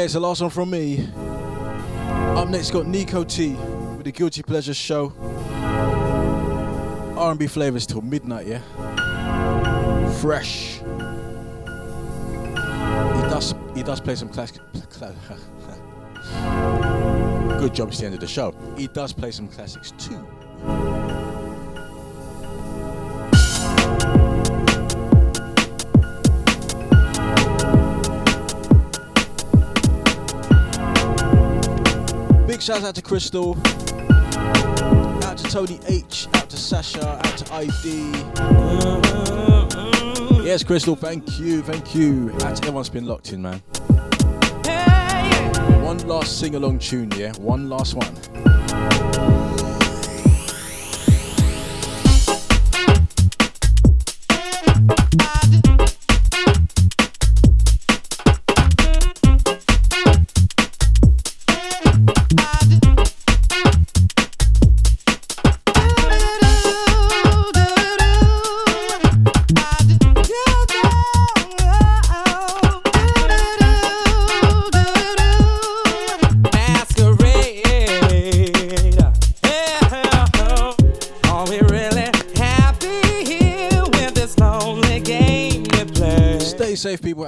Okay, so last one from me. Up next, got Nico T with the Guilty Pleasures show. R&B flavors till midnight, yeah. Fresh. He does he does play some classic. Good job, it's the end of the show. He does play some classics too. Big shout out to Crystal. Out to Tony H. Out to Sasha. Out to ID. Yes, Crystal, thank you, thank you. Out to everyone's been locked in, man. One last sing along tune, yeah? One last one.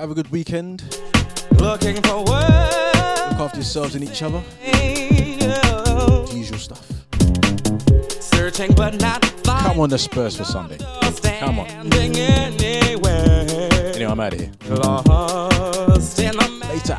Have a good weekend. Looking for words. Look after yourselves and each other. The usual stuff. Searching but not Come on, the Spurs for Sunday. Come on. Anyway, I'm out of here. Lost in a Later.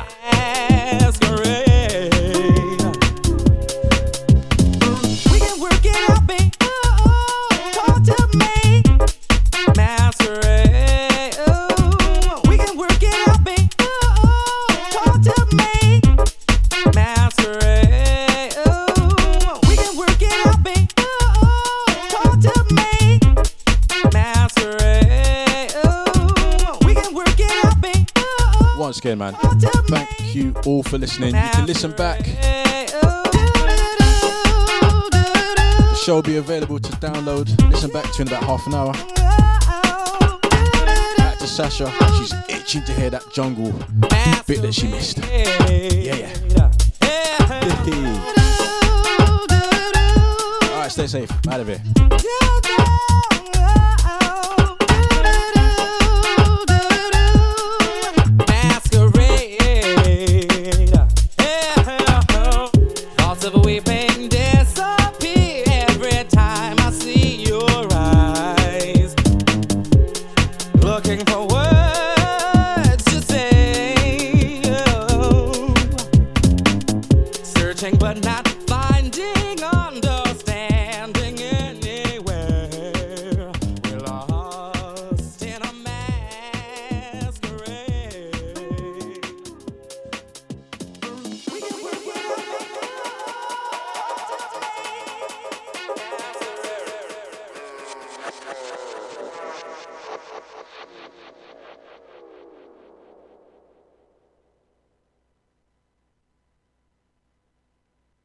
For listening. You can listen back. The show will be available to download. Listen back to in about half an hour. Back to Sasha. She's itching to hear that jungle bit that she missed. Yeah, yeah. Alright, stay safe. Out of here.